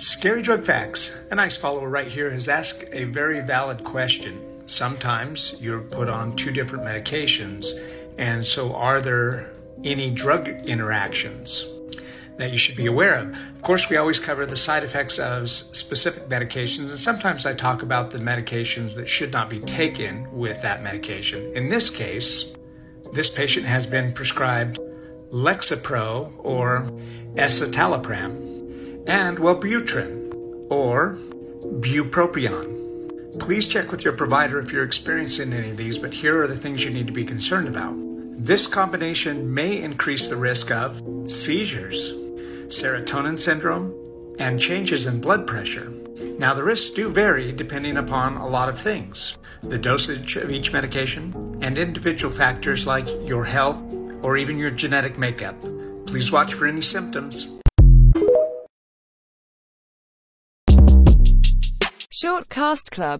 Scary Drug Facts. A nice follower right here has asked a very valid question. Sometimes you're put on two different medications, and so are there any drug interactions that you should be aware of? Of course, we always cover the side effects of specific medications, and sometimes I talk about the medications that should not be taken with that medication. In this case, this patient has been prescribed Lexapro or escitalopram and Wellbutrin or bupropion. Please check with your provider if you're experiencing any of these, but here are the things you need to be concerned about. This combination may increase the risk of seizures, serotonin syndrome, and changes in blood pressure. Now, the risks do vary depending upon a lot of things the dosage of each medication and individual factors like your health or even your genetic makeup. Please watch for any symptoms. Short Cast Club